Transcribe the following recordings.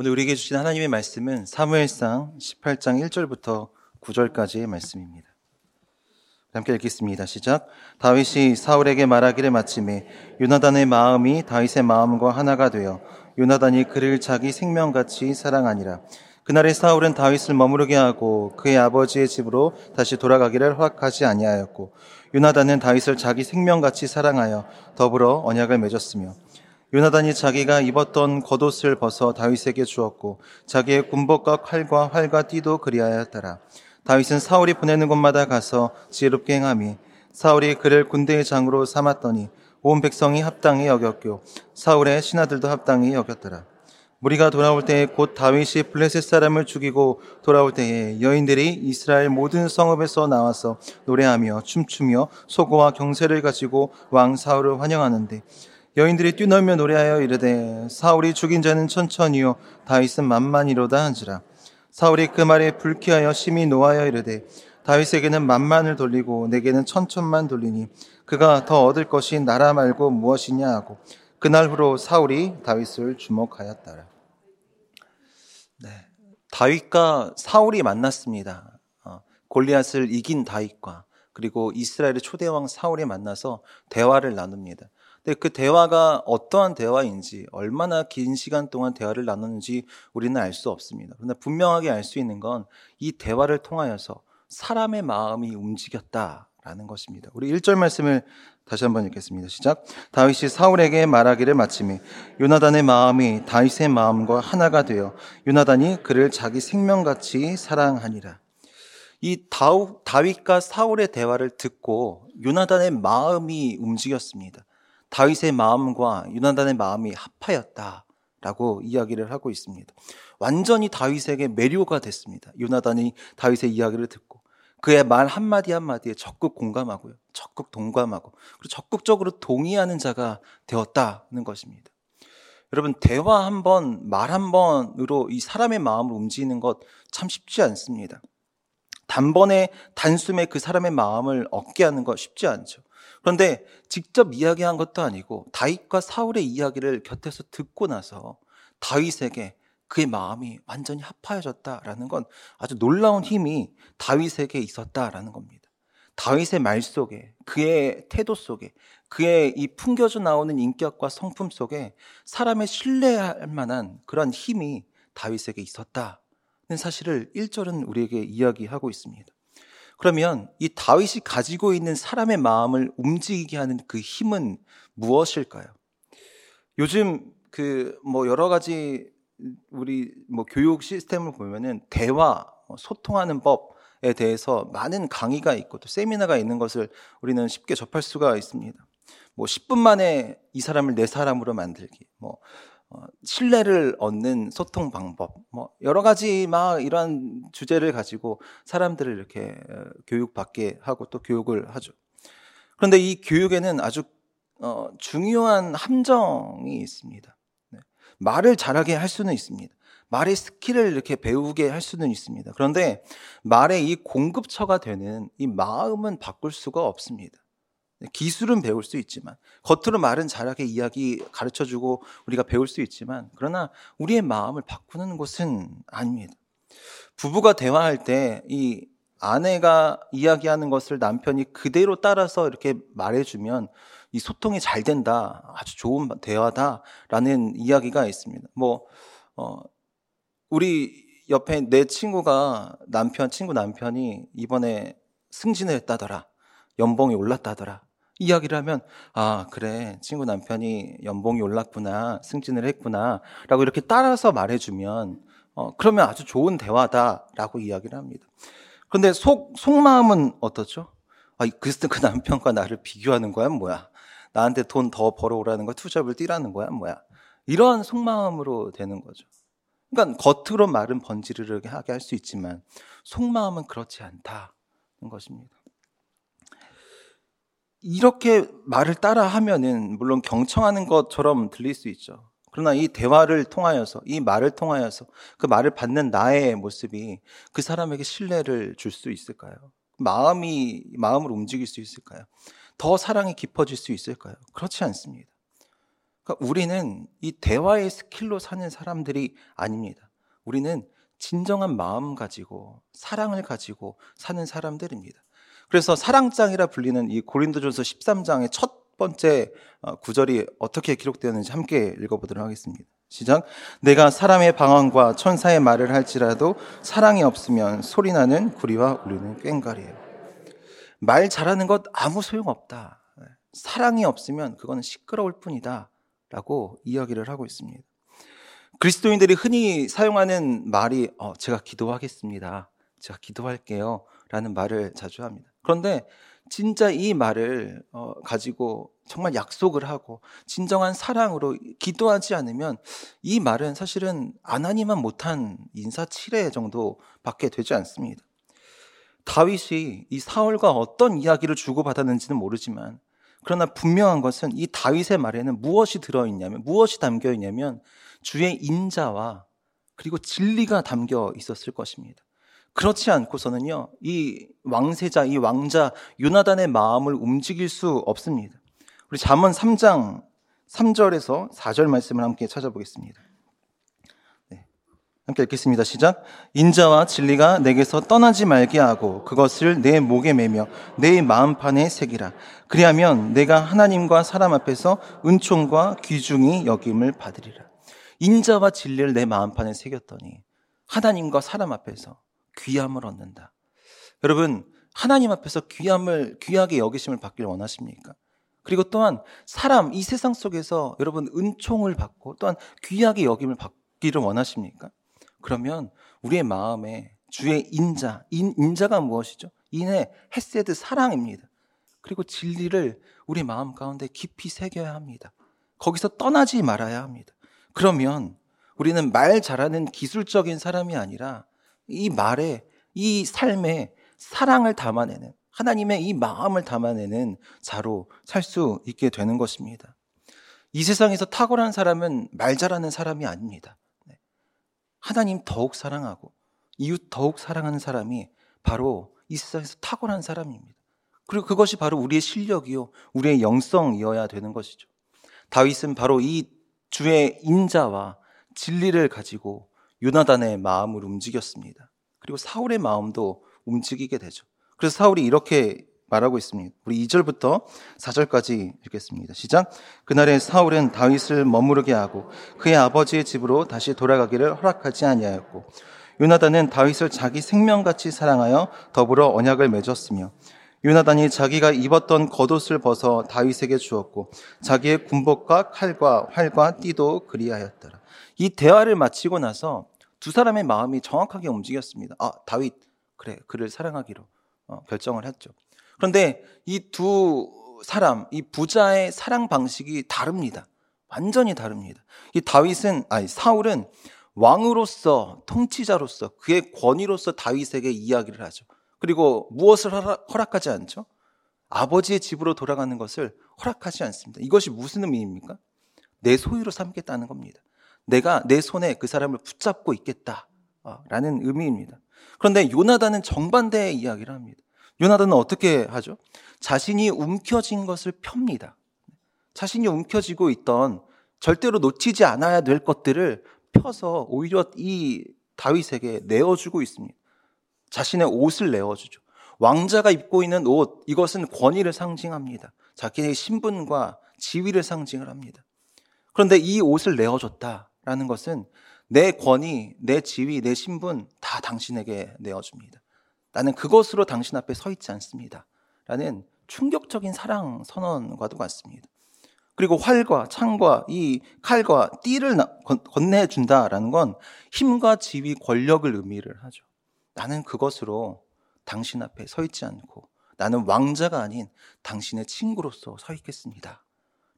오늘 우리에게 주신 하나님의 말씀은 사무엘상 18장 1절부터 9절까지의 말씀입니다. 함께 읽겠습니다. 시작. 다윗이 사울에게 말하기를 마침에 요나단의 마음이 다윗의 마음과 하나가 되어 요나단이 그를 자기 생명같이 사랑하니라. 그날에 사울은 다윗을 머무르게 하고 그의 아버지의 집으로 다시 돌아가기를 허락하지 아니하였고 요나단은 다윗을 자기 생명같이 사랑하여 더불어 언약을 맺었으며 요나단이 자기가 입었던 겉옷을 벗어 다윗에게 주었고 자기의 군복과 칼과 활과 띠도 그리하였더라. 다윗은 사울이 보내는 곳마다 가서 지혜롭게 행함이 사울이 그를 군대의 장으로 삼았더니 온 백성이 합당히 여겼고 사울의 신하들도 합당히 여겼더라. 무리가 돌아올 때에 곧 다윗이 블레셋 사람을 죽이고 돌아올 때에 여인들이 이스라엘 모든 성읍에서 나와서 노래하며 춤추며 소고와 경세를 가지고 왕 사울을 환영하는데 여인들이 뛰놀며 노래하여 이르되 사울이 죽인 자는 천천히요 다윗은 만만이로다 한지라 사울이 그 말에 불쾌하여 심히 노하여 이르되 다윗에게는 만만을 돌리고 내게는 천천만 돌리니 그가 더 얻을 것이 나라 말고 무엇이냐 하고 그날 후로 사울이 다윗을 주목하였더라. 네. 다윗과 사울이 만났습니다. 어, 골리앗을 이긴 다윗과 그리고 이스라엘의 초대왕 사울이 만나서 대화를 나눕니다. 근데 그 대화가 어떠한 대화인지 얼마나 긴 시간 동안 대화를 나눴는지 우리는 알 수 없습니다. 그러나 분명하게 알 수 있는 건 이 대화를 통하여서 사람의 마음이 움직였다라는 것입니다. 우리 1절 말씀을 다시 한번 읽겠습니다. 시작. 다윗이 사울에게 말하기를 마침에 요나단의 마음이 다윗의 마음과 하나가 되어 요나단이 그를 자기 생명같이 사랑하니라. 이 다윗과 사울의 대화를 듣고 요나단의 마음이 움직였습니다. 다윗의 마음과 유나단의 마음이 합하였다라고 이야기를 하고 있습니다. 완전히 다윗에게 매료가 됐습니다. 유나단이 다윗의 이야기를 듣고 그의 말 한마디 한마디에 적극 공감하고요. 적극 동감하고 그리고 적극적으로 동의하는 자가 되었다는 것입니다. 여러분 대화 한 번, 말 한 번으로 이 사람의 마음을 움직이는 것 참 쉽지 않습니다. 단번에 단숨에 그 사람의 마음을 얻게 하는 것 쉽지 않죠. 그런데 직접 이야기한 것도 아니고 다윗과 사울의 이야기를 곁에서 듣고 나서 다윗에게 그의 마음이 완전히 합하여졌다라는 건 아주 놀라운 힘이 다윗에게 있었다라는 겁니다. 다윗의 말 속에 그의 태도 속에 그의 이 풍겨져 나오는 인격과 성품 속에 사람의 신뢰할 만한 그런 힘이 다윗에게 있었다는 사실을 1절은 우리에게 이야기하고 있습니다. 그러면 이 다윗이 가지고 있는 사람의 마음을 움직이게 하는 그 힘은 무엇일까요? 요즘 그 뭐 여러 가지 우리 뭐 교육 시스템을 보면은 대화, 뭐 소통하는 법에 대해서 많은 강의가 있고 또 세미나가 있는 것을 우리는 쉽게 접할 수가 있습니다. 뭐 10분 만에 이 사람을 내 사람으로 만들기, 뭐 어, 신뢰를 얻는 소통 방법, 뭐 여러 가지 막 이러한 주제를 가지고 사람들을 이렇게 어, 교육받게 하고 또 교육을 하죠. 그런데 이 교육에는 아주 어, 중요한 함정이 있습니다. 네. 말을 잘하게 할 수는 있습니다. 말의 skill을 이렇게 배우게 할 수는 있습니다. 그런데 말의 이 공급처가 되는 이 마음은 바꿀 수가 없습니다. 기술은 배울 수 있지만 겉으로 말은 잘하게 이야기 가르쳐 주고 우리가 배울 수 있지만 그러나 우리의 마음을 바꾸는 것은 아닙니다. 부부가 대화할 때 이 아내가 이야기하는 것을 남편이 그대로 따라서 이렇게 말해주면 이 소통이 잘 된다. 아주 좋은 대화다라는 이야기가 있습니다. 뭐, 어, 우리 옆에 내 친구가 남편, 친구 남편이 이번에 승진을 했다더라. 연봉이 올랐다더라. 이야기를 하면 아 그래 친구 남편이 연봉이 올랐구나 승진을 했구나 라고 이렇게 따라서 말해주면 어, 그러면 아주 좋은 대화다라고 이야기를 합니다. 그런데 속 속마음은 어떻죠? 아, 그래서 그 남편과 나를 비교하는 거야 뭐야? 나한테 돈 더 벌어오라는 거야? 투잡을 뛰라는 거야 뭐야? 이러한 속마음으로 되는 거죠. 그러니까 겉으로 말은 번지르르 하게 할 수 있지만 속마음은 그렇지 않다는 것입니다. 이렇게 말을 따라 하면은 물론 경청하는 것처럼 들릴 수 있죠. 그러나 이 대화를 통하여서 이 말을 통하여서 그 말을 받는 나의 모습이 그 사람에게 신뢰를 줄 수 있을까요? 마음이 마음을 움직일 수 있을까요? 더 사랑이 깊어질 수 있을까요? 그렇지 않습니다. 그러니까 우리는 이 대화의 스킬로 사는 사람들이 아닙니다. 우리는 진정한 마음 가지고 사랑을 가지고 사는 사람들입니다. 그래서 사랑장이라 불리는 이 고린도전서 13장의 첫 번째 어, 구절이 어떻게 기록되었는지 함께 읽어보도록 하겠습니다. 시작. 내가 사람의 방언과 천사의 말을 할지라도 사랑이 없으면 소리나는 구리와 울리는 꽹과리예요. 말 잘하는 것 아무 소용 없다. 사랑이 없으면 그거는 시끄러울 뿐이다. 라고 이야기를 하고 있습니다. 그리스도인들이 흔히 사용하는 말이 어, 제가 기도하겠습니다. 제가 기도할게요. 라는 말을 자주 합니다. 그런데 진짜 이 말을 어, 가지고 정말 약속을 하고 진정한 사랑으로 기도하지 않으면 이 말은 사실은 안 하니만 못한 인사치레 정도밖에 되지 않습니다. 다윗이 이 사울과 어떤 이야기를 주고받았는지는 모르지만 그러나 분명한 것은 이 다윗의 말에는 무엇이 들어있냐면 무엇이 담겨 있냐면 주의 인자와 그리고 진리가 담겨 있었을 것입니다. 그렇지 않고서는요, 이 왕세자, 이 왕자 요나단의 마음을 움직일 수 없습니다. 우리 잠언 3장 3절에서 4절 말씀을 함께 찾아보겠습니다. 네. 함께 읽겠습니다. 시작. 인자와 진리가 내게서 떠나지 말게 하고 그것을 내 목에 매며 내 마음판에 새기라. 그리하면 내가 하나님과 사람 앞에서 은총과 귀중히 여김을 받으리라. 인자와 진리를 내 마음판에 새겼더니 하나님과 사람 앞에서 귀함을 얻는다. 여러분, 하나님 앞에서 귀함을, 귀하게 여기심을 받길 원하십니까? 그리고 또한 사람, 이 세상 속에서 여러분 은총을 받고 또한 귀하게 여김을 받기를 원하십니까? 그러면 우리의 마음에 주의 인자, 인, 인자가 무엇이죠? 인의 헤세드 사랑입니다. 그리고 진리를 우리 마음 가운데 깊이 새겨야 합니다. 거기서 떠나지 말아야 합니다. 그러면 우리는 말 잘하는 기술적인 사람이 아니라 이 말에, 이 삶에 사랑을 담아내는 하나님의 이 마음을 담아내는 자로 살 수 있게 되는 것입니다. 이 세상에서 탁월한 사람은 말 잘하는 사람이 아닙니다. 네. 하나님 더욱 사랑하고 이웃 더욱 사랑하는 사람이 바로 이 세상에서 탁월한 사람입니다. 그리고 그것이 바로 우리의 실력이요, 우리의 영성이어야 되는 것이죠. 다윗은 바로 이 주의 인자와 진리를 가지고 요나단의 마음을 움직였습니다. 그리고 사울의 마음도 움직이게 되죠. 그래서 사울이 이렇게 말하고 있습니다. 우리 2절부터 4절까지 읽겠습니다. 시작. 그날에 사울은 다윗을 머무르게 하고 그의 아버지의 집으로 다시 돌아가기를 허락하지 아니하였고 요나단은 다윗을 자기 생명같이 사랑하여 더불어 언약을 맺었으며 요나단이 자기가 입었던 겉옷을 벗어 다윗에게 주었고 자기의 군복과 칼과 활과 띠도 그리하였더라. 이 대화를 마치고 나서 두 사람의 마음이 정확하게 움직였습니다. 아, 다윗, 그래, 그를 사랑하기로 어, 결정을 했죠. 그런데 이 두 사람, 이 부자의 사랑 방식이 다릅니다. 완전히 다릅니다. 이 다윗은, 아니, 사울은 왕으로서, 통치자로서, 그의 권위로서 다윗에게 이야기를 하죠. 그리고 무엇을 허락하지 않죠? 아버지의 집으로 돌아가는 것을 허락하지 않습니다. 이것이 무슨 의미입니까? 내 소유로 삼겠다는 겁니다. 내가 내 손에 그 사람을 붙잡고 있겠다. 라는 의미입니다. 그런데 요나단은 정반대의 이야기를 합니다. 요나단은 어떻게 하죠? 자신이 움켜진 것을 펴니다. 자신이 움켜쥐고 있던 절대로 놓치지 않아야 될 것들을 펴서 오히려 이 다윗에게 내어주고 있습니다. 자신의 옷을 내어주죠. 왕자가 입고 있는 옷, 이것은 권위를 상징합니다. 자기의 신분과 지위를 상징을 합니다. 그런데 이 옷을 내어줬다 라는 것은 내 권위, 내 지위, 내 신분 다 당신에게 내어줍니다. 나는 그것으로 당신 앞에 서 있지 않습니다. 라는 충격적인 사랑 선언과도 같습니다. 그리고 활과 창과 이 칼과 띠를 건네준다라는 건 힘과 지위, 권력을 의미를 하죠. 나는 그것으로 당신 앞에 서 있지 않고 나는 왕자가 아닌 당신의 친구로서 서 있겠습니다.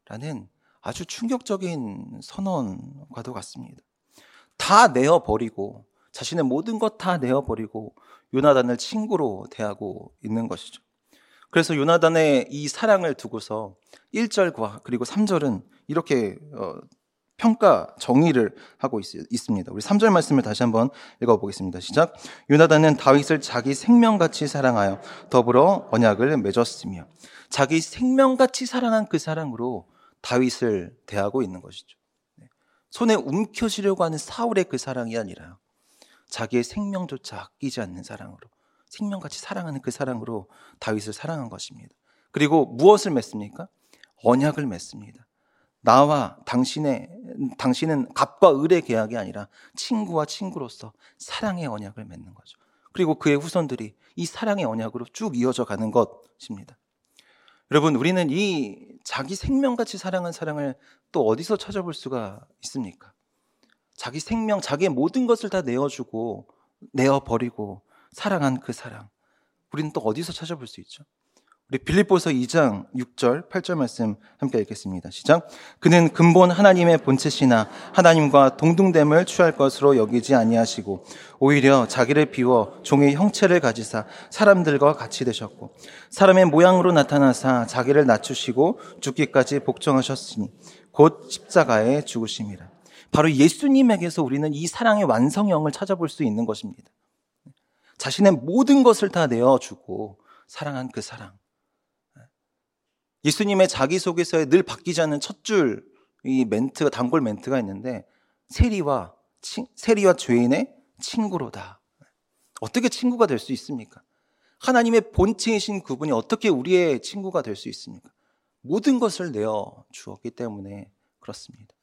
라는 아주 충격적인 선언과도 같습니다. 다 내어버리고 자신의 모든 것 다 내어버리고 요나단을 친구로 대하고 있는 것이죠. 그래서 요나단의 이 사랑을 두고서 1절과 그리고 3절은 이렇게 어, 평가 정의를 하고 있, 습니다 우리 3절 말씀을 다시 한번 읽어보겠습니다. 시작. 요나단은 다윗을 자기 생명같이 사랑하여 더불어 언약을 맺었으며 자기 생명같이 사랑한 그 사랑으로 다윗을 대하고 있는 것이죠. 네. 손에 움켜쥐려고 하는 사울의 그 사랑이 아니라 자기의 생명조차 아끼지 않는 사랑으로 생명같이 사랑하는 그 사랑으로 다윗을 사랑한 것입니다. 그리고 무엇을 맺습니까? 언약을 맺습니다. 나와 당신의 당신은 갑과 을의 계약이 아니라 친구와 친구로서 사랑의 언약을 맺는 거죠. 그리고 그의 후손들이 이 사랑의 언약으로 쭉 이어져 가는 것입니다. 여러분, 우리는 이 자기 생명같이 사랑한 사랑을 또 어디서 찾아볼 수가 있습니까? 자기 생명, 자기의 모든 것을 다 내어주고, 내어버리고, 사랑한 그 사랑. 우리는 또 어디서 찾아볼 수 있죠? 우리 빌립보서 2장 6절, 8절 말씀 함께 읽겠습니다. 시작. 그는 근본 하나님의 본체시나 하나님과 동등됨을 취할 것으로 여기지 아니하시고 오히려 자기를 비워 종의 형체를 가지사 사람들과 같이 되셨고 사람의 모양으로 나타나사 자기를 낮추시고 죽기까지 복종하셨으니 곧 십자가에 죽으심이라. 바로 예수님에게서 우리는 이 사랑의 완성형을 찾아볼 수 있는 것입니다. 자신의 모든 것을 다 내어주고 사랑한 그 사랑. 예수님의 자기소개서에 늘 바뀌지 않는 첫 줄 이 멘트가 단골 멘트가 있는데 세리와 친, 세리와 죄인의 친구로다. 어떻게 친구가 될 수 있습니까? 하나님의 본체이신 그분이 어떻게 우리의 친구가 될 수 있습니까? 모든 것을 내어 주었기 때문에 그렇습니다.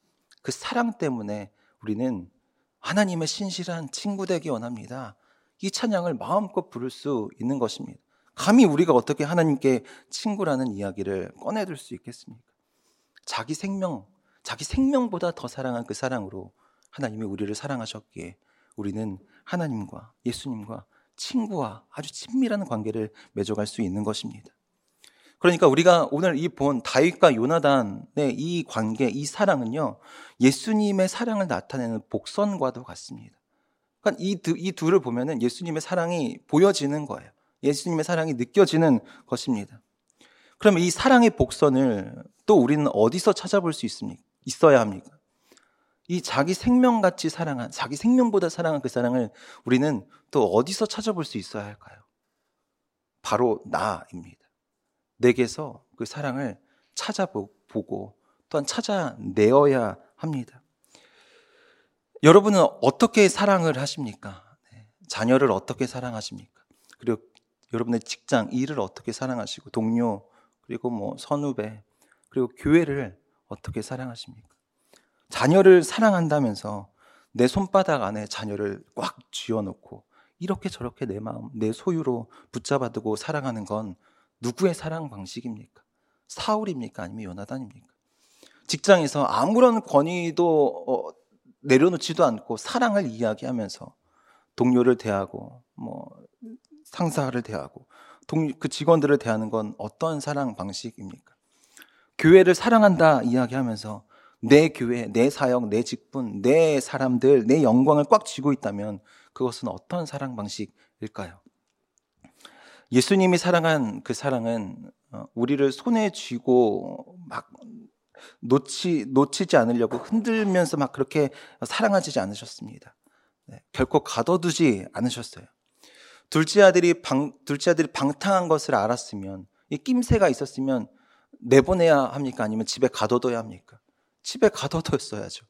그 사랑 때문에 우리는 하나님의 신실한 친구 되기 원합니다. 이 찬양을 마음껏 부를 수 있는 것입니다. 감히 우리가 어떻게 하나님께 친구라는 이야기를 꺼내들 수 있겠습니까? 자기 생명, 자기 생명보다 더 사랑한 그 사랑으로 하나님이 우리를 사랑하셨기에 우리는 하나님과 예수님과 친구와 아주 친밀한 관계를 맺어갈 수 있는 것입니다. 그러니까 우리가 오늘 이 본 다윗과 요나단의 이 관계, 이 사랑은요, 예수님의 사랑을 나타내는 복선과도 같습니다. 그러니까 이, 두, 이 둘을 보면은 예수님의 사랑이 보여지는 거예요. 예수님의 사랑이 느껴지는 것입니다. 그러면 이 사랑의 복선을 또 우리는 어디서 찾아볼 수 있습니까? 있어야 합니까? 이 자기 생명같이 사랑한, 자기 생명보다 사랑한 그 사랑을 우리는 또 어디서 찾아볼 수 있어야 할까요? 바로 나입니다. 내게서 그 사랑을 찾아보고 또한 찾아내어야 합니다. 여러분은 어떻게 사랑을 하십니까? 네. 자녀를 어떻게 사랑하십니까? 그리고 여러분의 직장, 일을 어떻게 사랑하시고, 동료, 그리고 뭐 선후배, 그리고 교회를 어떻게 사랑하십니까? 자녀를 사랑한다면서 내 손바닥 안에 자녀를 꽉 쥐어놓고 이렇게 저렇게 내 마음, 내 소유로 붙잡아두고 사랑하는 건 누구의 사랑 방식입니까? 사울입니까? 아니면 요나단입니까? 직장에서 아무런 권위도 어, 내려놓지도 않고 사랑을 이야기하면서 동료를 대하고 뭐 상사를 대하고 동, 그 직원들을 대하는 건 어떤 사랑 방식입니까? 교회를 사랑한다 이야기하면서 내 교회, 내 사역, 내 직분, 내 사람들, 내 영광을 꽉 쥐고 있다면 그것은 어떤 사랑 방식일까요? 예수님이 사랑한 그 사랑은 어, 우리를 손에 쥐고 막 놓치, 놓치지 않으려고 흔들면서 막 그렇게 사랑하지 않으셨습니다. 네, 결코 가둬두지 않으셨어요. 둘째 아들이 방, 둘째 아들이 방탕한 것을 알았으면, 이 낌새가 있었으면 내보내야 합니까? 아니면 집에 가둬둬야 합니까? 집에 가둬뒀어야죠.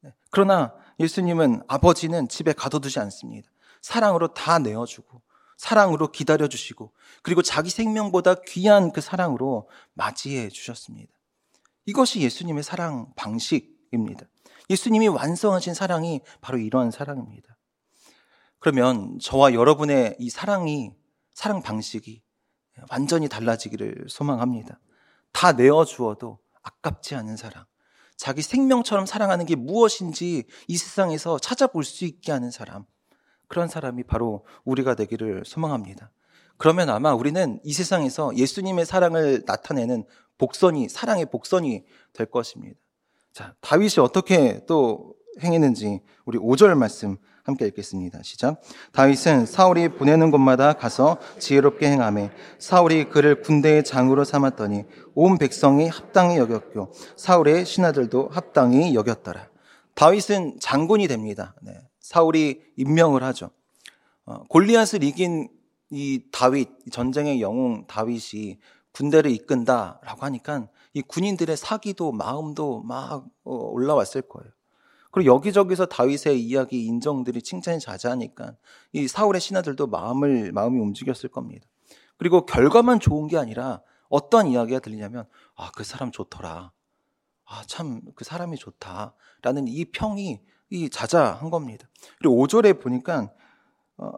네, 그러나 예수님은 아버지는 집에 가둬두지 않습니다. 사랑으로 다 내어주고, 사랑으로 기다려주시고, 그리고 자기 생명보다 귀한 그 사랑으로 맞이해 주셨습니다. 이것이 예수님의 사랑 방식입니다. 예수님이 완성하신 사랑이 바로 이러한 사랑입니다. 그러면 저와 여러분의 이 사랑이, 사랑 방식이 완전히 달라지기를 소망합니다. 다 내어주어도 아깝지 않은 사랑. 자기 생명처럼 사랑하는 게 무엇인지 이 세상에서 찾아볼 수 있게 하는 사람. 그런 사람이 바로 우리가 되기를 소망합니다. 그러면 아마 우리는 이 세상에서 예수님의 사랑을 나타내는 복선이 사랑의 복선이 될 것입니다. 자, 다윗이 어떻게 또 행했는지 우리 5절 말씀 함께 읽겠습니다. 시작. 다윗은 사울이 보내는 곳마다 가서 지혜롭게 행함에 사울이 그를 군대의 장으로 삼았더니 온 백성이 합당히 여겼고 사울의 신하들도 합당히 여겼더라. 다윗은 장군이 됩니다. 네. 사울이 임명을 하죠. 어, 골리앗을 이긴 이 다윗 전쟁의 영웅 다윗이 군대를 이끈다라고 하니까 이 군인들의 사기도 마음도 막 어, 올라왔을 거예요. 그리고 여기저기서 다윗의 이야기 인정들이 칭찬이 자자하니까 이 사울의 신하들도 마음을 마음이 움직였을 겁니다. 그리고 결과만 좋은 게 아니라 어떤 이야기가 들리냐면 아 그 사람 좋더라. 아 참 그 사람이 좋다라는 이 평이 이 자자한 겁니다. 그리고 5절에 보니까 어,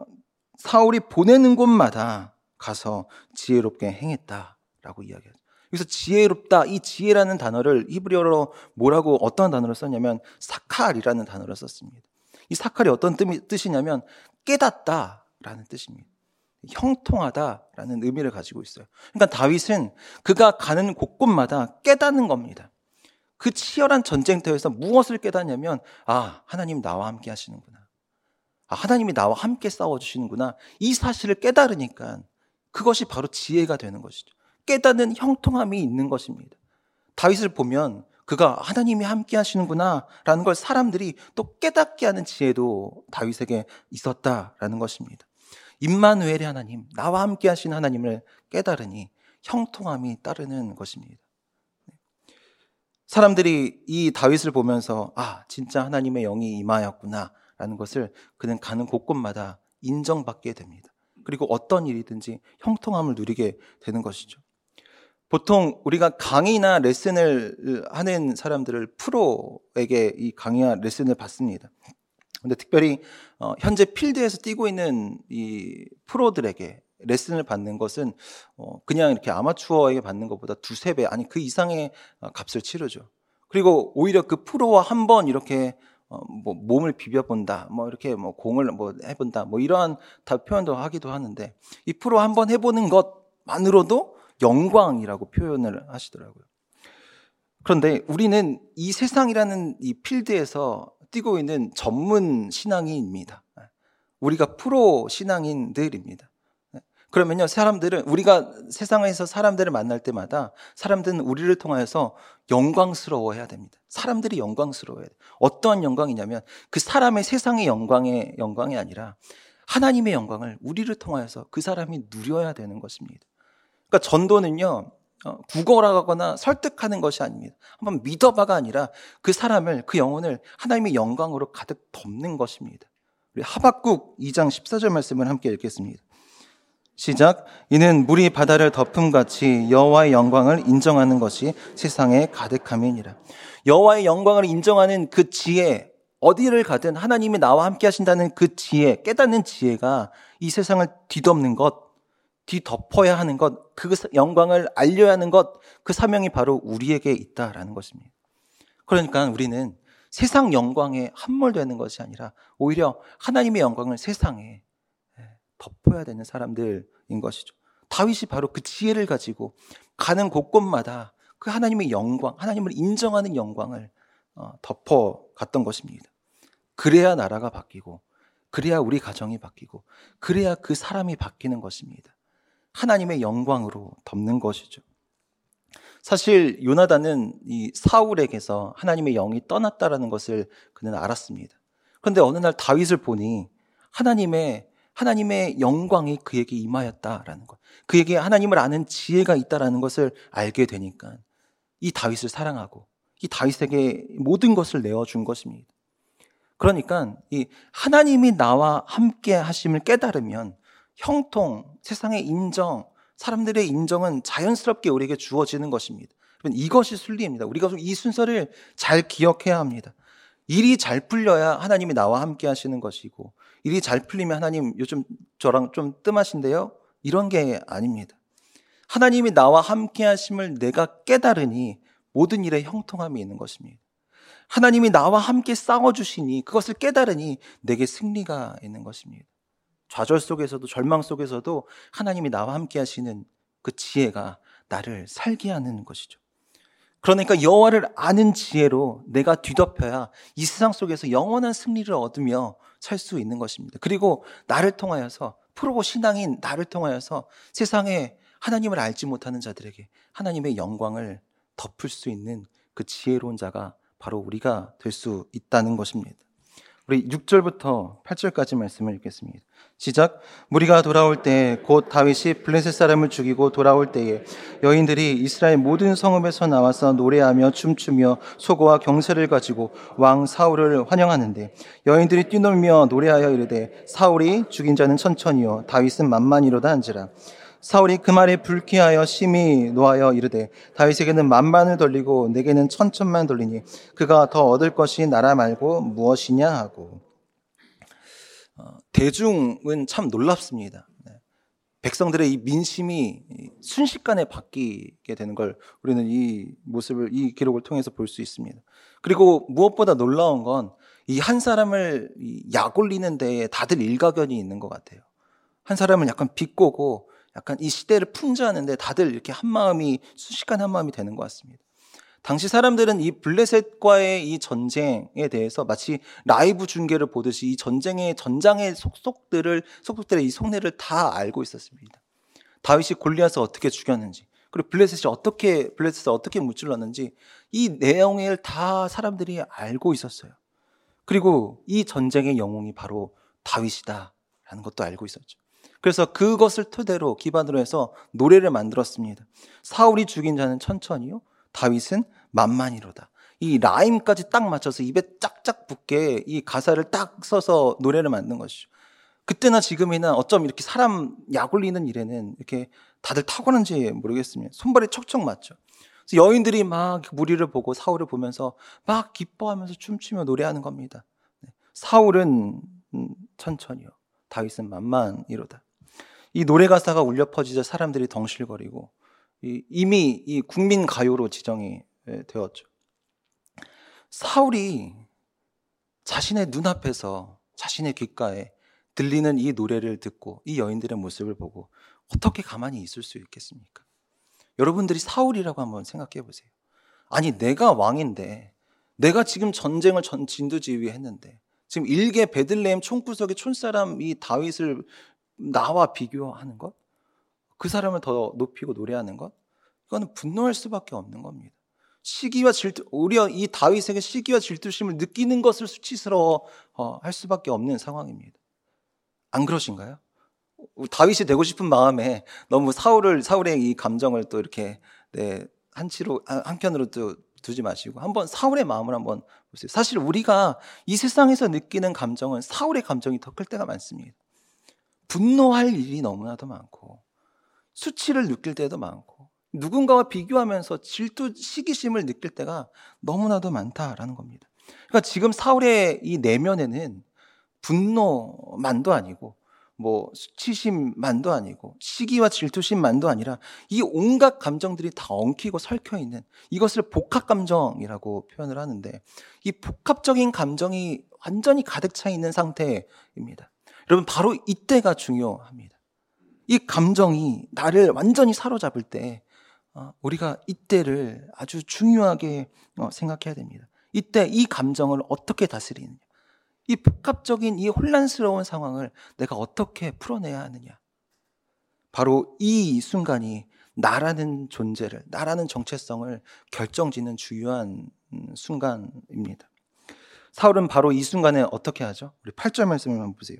사울이 보내는 곳마다 가서 지혜롭게 행했다라고 이야기하죠. 여기서 지혜롭다 이 지혜라는 단어를 히브리어로 뭐라고 어떤 단어를 썼냐면 사칼이라는 단어를 썼습니다. 이 사칼이 어떤 뜻이냐면 깨닫다라는 뜻입니다. 형통하다라는 의미를 가지고 있어요. 그러니까 다윗은 그가 가는 곳곳마다 깨닫는 겁니다. 그 치열한 전쟁터에서 무엇을 깨닫냐면 아 하나님 나와 함께 하시는구나. 아, 하나님이 나와 함께 싸워 주시는구나. 이 사실을 깨달으니까 그것이 바로 지혜가 되는 것이죠. 깨닫는 형통함이 있는 것입니다. 다윗을 보면 그가 하나님이 함께 하시는구나 라는 걸 사람들이 또 깨닫게 하는 지혜도 다윗에게 있었다라는 것입니다. 임마누엘의 하나님, 나와 함께 하신 하나님을 깨달으니 형통함이 따르는 것입니다. 사람들이 이 다윗을 보면서 아, 진짜 하나님의 영이 임하였구나 라는 것을 그는 가는 곳곳마다 인정받게 됩니다. 그리고 어떤 일이든지 형통함을 누리게 되는 것이죠. 보통 우리가 강의나 레슨을 하는 사람들을 프로에게 이 강의나 레슨을 받습니다. 근데 특별히 어, 현재 필드에서 뛰고 있는 이 프로들에게 레슨을 받는 것은 어, 그냥 이렇게 아마추어에게 받는 것보다 두세 배 아니 그 이상의 어, 값을 치르죠. 그리고 오히려 그 프로와 한 번 이렇게 어, 뭐 몸을 비벼본다, 뭐 이렇게 뭐 공을 뭐 해본다, 뭐 이러한 다 표현도 하기도 하는데 이 프로 한 번 해보는 것만으로도 영광이라고 표현을 하시더라고요. 그런데 우리는 이 세상이라는 이 필드에서 뛰고 있는 전문 신앙인입니다. 우리가 프로 신앙인들입니다. 그러면요, 사람들은, 우리가 세상에서 사람들을 만날 때마다 사람들은 우리를 통하여서 영광스러워 해야 됩니다. 사람들이 영광스러워야 돼요. 어떠한 영광이냐면 그 사람의 세상의 영광의 영광이 아니라 하나님의 영광을 우리를 통하여서 그 사람이 누려야 되는 것입니다. 그러니까 전도는요, 어, 구걸하거나 설득하는 것이 아닙니다. 한번 믿어봐가 아니라 그 사람을, 그 영혼을 하나님의 영광으로 가득 덮는 것입니다. 우리 하박국 2장 14절 말씀을 함께 읽겠습니다. 시작. 이는 물이 바다를 덮음같이 여호와의 영광을 인정하는 것이 세상에 가득함이니라. 여호와의 영광을 인정하는 그 지혜, 어디를 가든 하나님이 나와 함께 하신다는 그 지혜, 깨닫는 지혜가 이 세상을 뒤덮는 것, 뒤덮어야 하는 것, 그 영광을 알려야 하는 것, 그 사명이 바로 우리에게 있다라는 것입니다. 그러니까 우리는 세상 영광에 함몰되는 것이 아니라 오히려 하나님의 영광을 세상에 덮어야 되는 사람들인 것이죠. 다윗이 바로 그 지혜를 가지고 가는 곳곳마다 그 하나님의 영광, 하나님을 인정하는 영광을 어, 덮어 갔던 것입니다. 그래야 나라가 바뀌고, 그래야 우리 가정이 바뀌고, 그래야 그 사람이 바뀌는 것입니다. 하나님의 영광으로 덮는 것이죠. 사실 요나단은 이 사울에게서 하나님의 영이 떠났다라는 것을 그는 알았습니다. 그런데 어느 날 다윗을 보니 하나님의 하나님의 영광이 그에게 임하였다라는 것. 그에게 하나님을 아는 지혜가 있다라는 것을 알게 되니까 이 다윗을 사랑하고 이 다윗에게 모든 것을 내어 준 것입니다. 그러니까 이 하나님이 나와 함께 하심을 깨달으면 형통, 세상의 인정, 사람들의 인정은 자연스럽게 우리에게 주어지는 것입니다. 이것이 순리입니다. 우리가 이 순서를 잘 기억해야 합니다. 일이 잘 풀려야 하나님이 나와 함께 하시는 것이고 일이 잘 풀리면 하나님 요즘 저랑 좀 뜸하신데요? 이런 게 아닙니다. 하나님이 나와 함께 하심을 내가 깨달으니 모든 일에 형통함이 있는 것입니다. 하나님이 나와 함께 싸워주시니 그것을 깨달으니 내게 승리가 있는 것입니다. 좌절 속에서도 절망 속에서도 하나님이 나와 함께 하시는 그 지혜가 나를 살게 하는 것이죠. 그러니까 여호와를 아는 지혜로 내가 뒤덮여야 이 세상 속에서 영원한 승리를 얻으며 살 수 있는 것입니다. 그리고 나를 통하여서 프로 신앙인 나를 통하여서 세상에 하나님을 알지 못하는 자들에게 하나님의 영광을 덮을 수 있는 그 지혜로운 자가 바로 우리가 될 수 있다는 것입니다. 우리 6절부터 8절까지 말씀을 읽겠습니다. 시작. 무리가 돌아올 때곧 다윗이 블레셋 사람을 죽이고 돌아올 때에 여인들이 이스라엘 모든 성읍에서 나와서 노래하며 춤추며 소고와 경세를 가지고 왕 사울을 환영하는데 여인들이 뛰놀며 노래하여 이르되 사울이 죽인 자는 천천히요 다윗은 만만이로다 한지라. 사울이 그 말에 불쾌하여 심히 노하여 이르되 다윗에게는 만만을 돌리고 내게는 천천만 돌리니 그가 더 얻을 것이 나라 말고 무엇이냐 하고 어, 대중은 참 놀랍습니다. 네. 백성들의 이 민심이 순식간에 바뀌게 되는 걸 우리는 이 모습을 이 기록을 통해서 볼 수 있습니다. 그리고 무엇보다 놀라운 건 이 한 사람을 약 올리는 데에 다들 일가견이 있는 것 같아요. 한 사람은 약간 비꼬고 약간 이 시대를 풍자하는데 다들 이렇게 한 마음이 순식간에 한 마음이 되는 것 같습니다. 당시 사람들은 이 블레셋과의 이 전쟁에 대해서 마치 라이브 중계를 보듯이 이 전쟁의 전장의 속속들을 속속들의 이 속내를 다 알고 있었습니다. 다윗이 골리앗을 어떻게 죽였는지, 그리고 블레셋이 어떻게 블레셋을 어떻게 무찔렀는지 이 내용을 다 사람들이 알고 있었어요. 그리고 이 전쟁의 영웅이 바로 다윗이다라는 것도 알고 있었죠. 그래서 그것을 토대로 기반으로 해서 노래를 만들었습니다. 사울이 죽인 자는 천천히요. 다윗은 만만이로다. 이 라임까지 딱 맞춰서 입에 짝짝 붙게 이 가사를 딱 써서 노래를 만든 것이죠. 그때나 지금이나 어쩜 이렇게 사람 약 올리는 일에는 이렇게 다들 탁월한지 모르겠습니다. 손발이 척척 맞죠. 그래서 여인들이 막 무리를 보고 사울을 보면서 막 기뻐하면서 춤추며 노래하는 겁니다. 네. 사울은 음, 천천히요. 다윗은 만만이로다. 이 노래 가사가 울려 퍼지자 사람들이 덩실거리고 이미 이 국민 가요로 지정이 예, 되었죠. 사울이 자신의 눈앞에서 자신의 귓가에 들리는 이 노래를 듣고 이 여인들의 모습을 보고 어떻게 가만히 있을 수 있겠습니까? 여러분들이 사울이라고 한번 생각해 보세요. 아니 내가 왕인데 내가 지금 전쟁을 전 진두지휘했는데 지금 일개 베들레헴 총구석의 촌사람 이 다윗을 나와 비교하는 것, 그 사람을 더 높이고 노래하는 것, 이거는 분노할 수밖에 없는 겁니다. 시기와 질투, 오히려 이 다윗에게 시기와 질투심을 느끼는 것을 수치스러워 어, 할 수밖에 없는 상황입니다. 안 그러신가요? 다윗이 되고 싶은 마음에 너무 사울을 사울의 이 감정을 또 이렇게 네, 한치로 한편으로 또 두지 마시고 한번 사울의 마음을 한번 보세요. 사실 우리가 이 세상에서 느끼는 감정은 사울의 감정이 더 클 때가 많습니다. 분노할 일이 너무나도 많고 수치를 느낄 때도 많고 누군가와 비교하면서 질투, 시기심을 느낄 때가 너무나도 많다라는 겁니다. 그러니까 지금 사울의 이 내면에는 분노만도 아니고 뭐 수치심만도 아니고 시기와 질투심만도 아니라 이 온갖 감정들이 다 엉키고 설켜 있는 이것을 복합 감정이라고 표현을 하는데 이 복합적인 감정이 완전히 가득 차 있는 상태입니다. 여러분, 바로 이때가 중요합니다. 이 감정이 나를 완전히 사로잡을 때, 어, 우리가 이때를 아주 중요하게 어, 생각해야 됩니다. 이때 이 감정을 어떻게 다스리느냐. 이 복합적인 이 혼란스러운 상황을 내가 어떻게 풀어내야 하느냐. 바로 이 순간이 나라는 존재를, 나라는 정체성을 결정짓는 중요한 음, 순간입니다. 사울은 바로 이 순간에 어떻게 하죠? 우리 8절 말씀을 한번 보세요.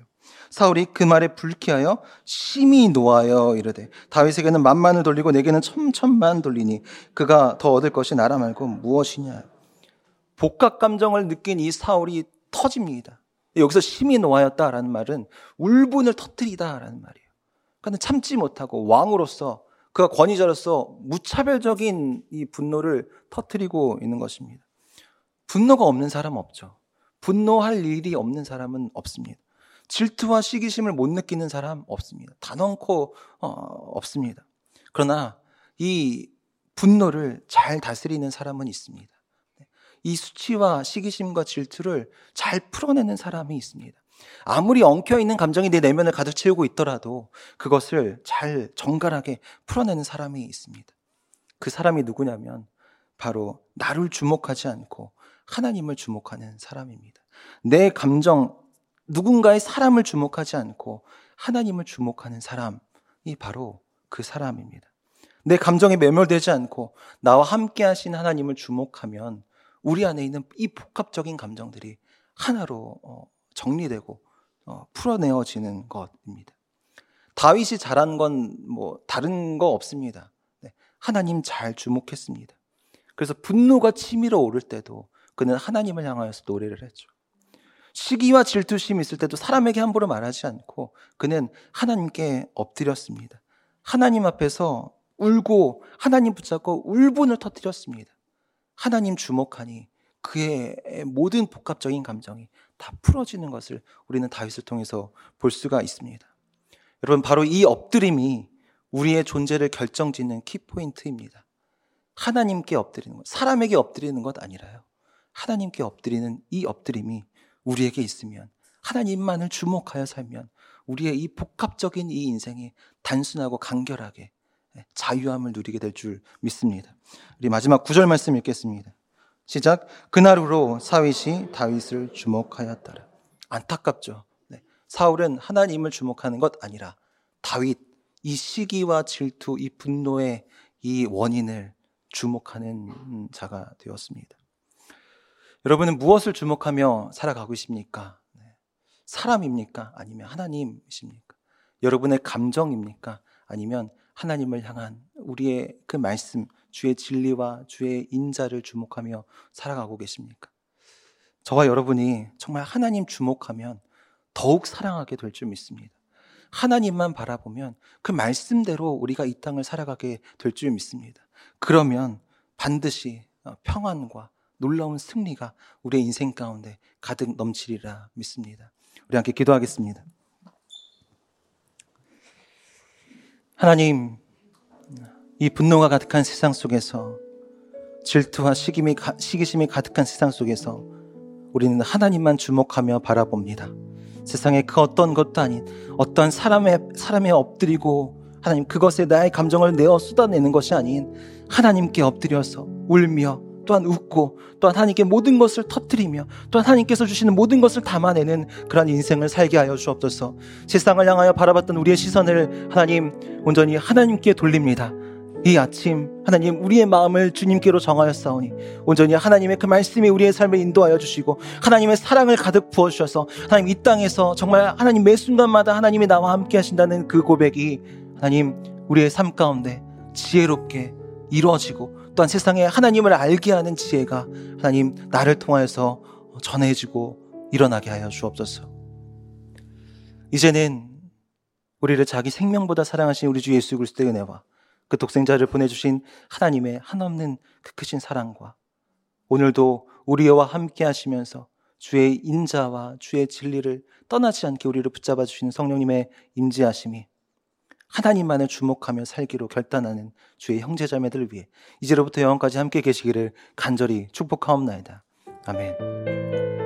사울이 그 말에 불쾌하여 심히 노하여 이르되 다윗에게는 만만을 돌리고 내게는 천천만 돌리니 그가 더 얻을 것이 나라 말고 무엇이냐. 복합 감정을 느낀 이 사울이 터집니다. 여기서 심히 노하였다라는 말은 울분을 터뜨리다라는 말이에요. 그러니까 참지 못하고 왕으로서 그가 권위자로서 무차별적인 이 분노를 터뜨리고 있는 것입니다. 분노가 없는 사람 없죠. 분노할 일이 없는 사람은 없습니다. 질투와 시기심을 못 느끼는 사람 없습니다. 단언코 어, 없습니다. 그러나 이 분노를 잘 다스리는 사람은 있습니다. 이 수치와 시기심과 질투를 잘 풀어내는 사람이 있습니다. 아무리 엉켜 있는 감정이 내 내면을 가득 채우고 있더라도 그것을 잘 정갈하게 풀어내는 사람이 있습니다. 그 사람이 누구냐면 바로 나를 주목하지 않고 하나님을 주목하는 사람입니다. 내 감정, 누군가의 사람을 주목하지 않고 하나님을 주목하는 사람이 바로 그 사람입니다. 내 감정에 매몰되지 않고 나와 함께 하신 하나님을 주목하면 우리 안에 있는 이 복합적인 감정들이 하나로 어, 정리되고 어, 풀어내어지는 것입니다. 다윗이 잘한 건 뭐 다른 거 없습니다. 네, 하나님 잘 주목했습니다. 그래서 분노가 치밀어 오를 때도 그는 하나님을 향하여서 노래를 했죠. 시기와 질투심이 있을 때도 사람에게 함부로 말하지 않고 그는 하나님께 엎드렸습니다. 하나님 앞에서 울고 하나님 붙잡고 울분을 터뜨렸습니다. 하나님 주목하니 그의 모든 복합적인 감정이 다 풀어지는 것을 우리는 다윗을 통해서 볼 수가 있습니다. 여러분 바로 이 엎드림이 우리의 존재를 결정짓는 키포인트입니다. 하나님께 엎드리는 것, 사람에게 엎드리는 것 아니라요. 하나님께 엎드리는 이 엎드림이 우리에게 있으면 하나님만을 주목하여 살면 우리의 이 복합적인 이 인생이 단순하고 간결하게 자유함을 누리게 될 줄 믿습니다. 우리 마지막 구절 말씀 읽겠습니다. 시작. 그날으로 사윗이 다윗을 주목하였더라. 안타깝죠. 네. 사울은 하나님을 주목하는 것 아니라 다윗 이 시기와 질투, 이 분노의 이 원인을 주목하는 자가 되었습니다. 여러분은 무엇을 주목하며 살아가고 있습니까? 네. 사람입니까? 아니면 하나님이십니까? 여러분의 감정입니까? 아니면 하나님을 향한 우리의 그 말씀, 주의 진리와 주의 인자를 주목하며 살아가고 계십니까? 저와 여러분이 정말 하나님 주목하면 더욱 사랑하게 될 줄 믿습니다. 하나님만 바라보면 그 말씀대로 우리가 이 땅을 살아가게 될 줄 믿습니다. 그러면 반드시 평안과 놀라운 승리가 우리의 인생 가운데 가득 넘치리라 믿습니다. 우리 함께 기도하겠습니다. 하나님, 이 분노가 가득한 세상 속에서 질투와 시기심이, 시기심이 가득한 세상 속에서 우리는 하나님만 주목하며 바라봅니다. 세상에 그 어떤 것도 아닌 어떤 사람의 사람에 엎드리고 하나님 그것에 나의 감정을 내어 쏟아내는 것이 아닌 하나님께 엎드려서 울며 또한 웃고 또한 하나님께 모든 것을 터뜨리며 또한 하나님께서 주시는 모든 것을 담아내는 그러한 인생을 살게 하여 주옵소서. 세상을 향하여 바라봤던 우리의 시선을 하나님 온전히 하나님께 돌립니다. 이 아침 하나님 우리의 마음을 주님께로 정하였사오니 온전히 하나님의 그 말씀이 우리의 삶을 인도하여 주시고 하나님의 사랑을 가득 부어 주셔서 하나님 이 땅에서 정말 하나님 매 순간마다 하나님이 나와 함께 하신다는 그 고백이 하나님 우리의 삶 가운데 지혜롭게 이루어지고 또한 세상에 하나님을 알게 하는 지혜가 하나님 나를 통하여서 전해지고 일어나게 하여 주옵소서. 이제는 우리를 자기 생명보다 사랑하신 우리 주 예수 그리스도의 은혜와 그 독생자를 보내주신 하나님의 한없는 그 크신 사랑과 오늘도 우리와 함께 하시면서 주의 인자와 주의 진리를 떠나지 않게 우리를 붙잡아 주시는 성령님의 임재하심이 하나님만을 주목하며 살기로 결단하는 주의 형제자매들을 위해 이제로부터 영원까지 함께 계시기를 간절히 축복하옵나이다. 아멘.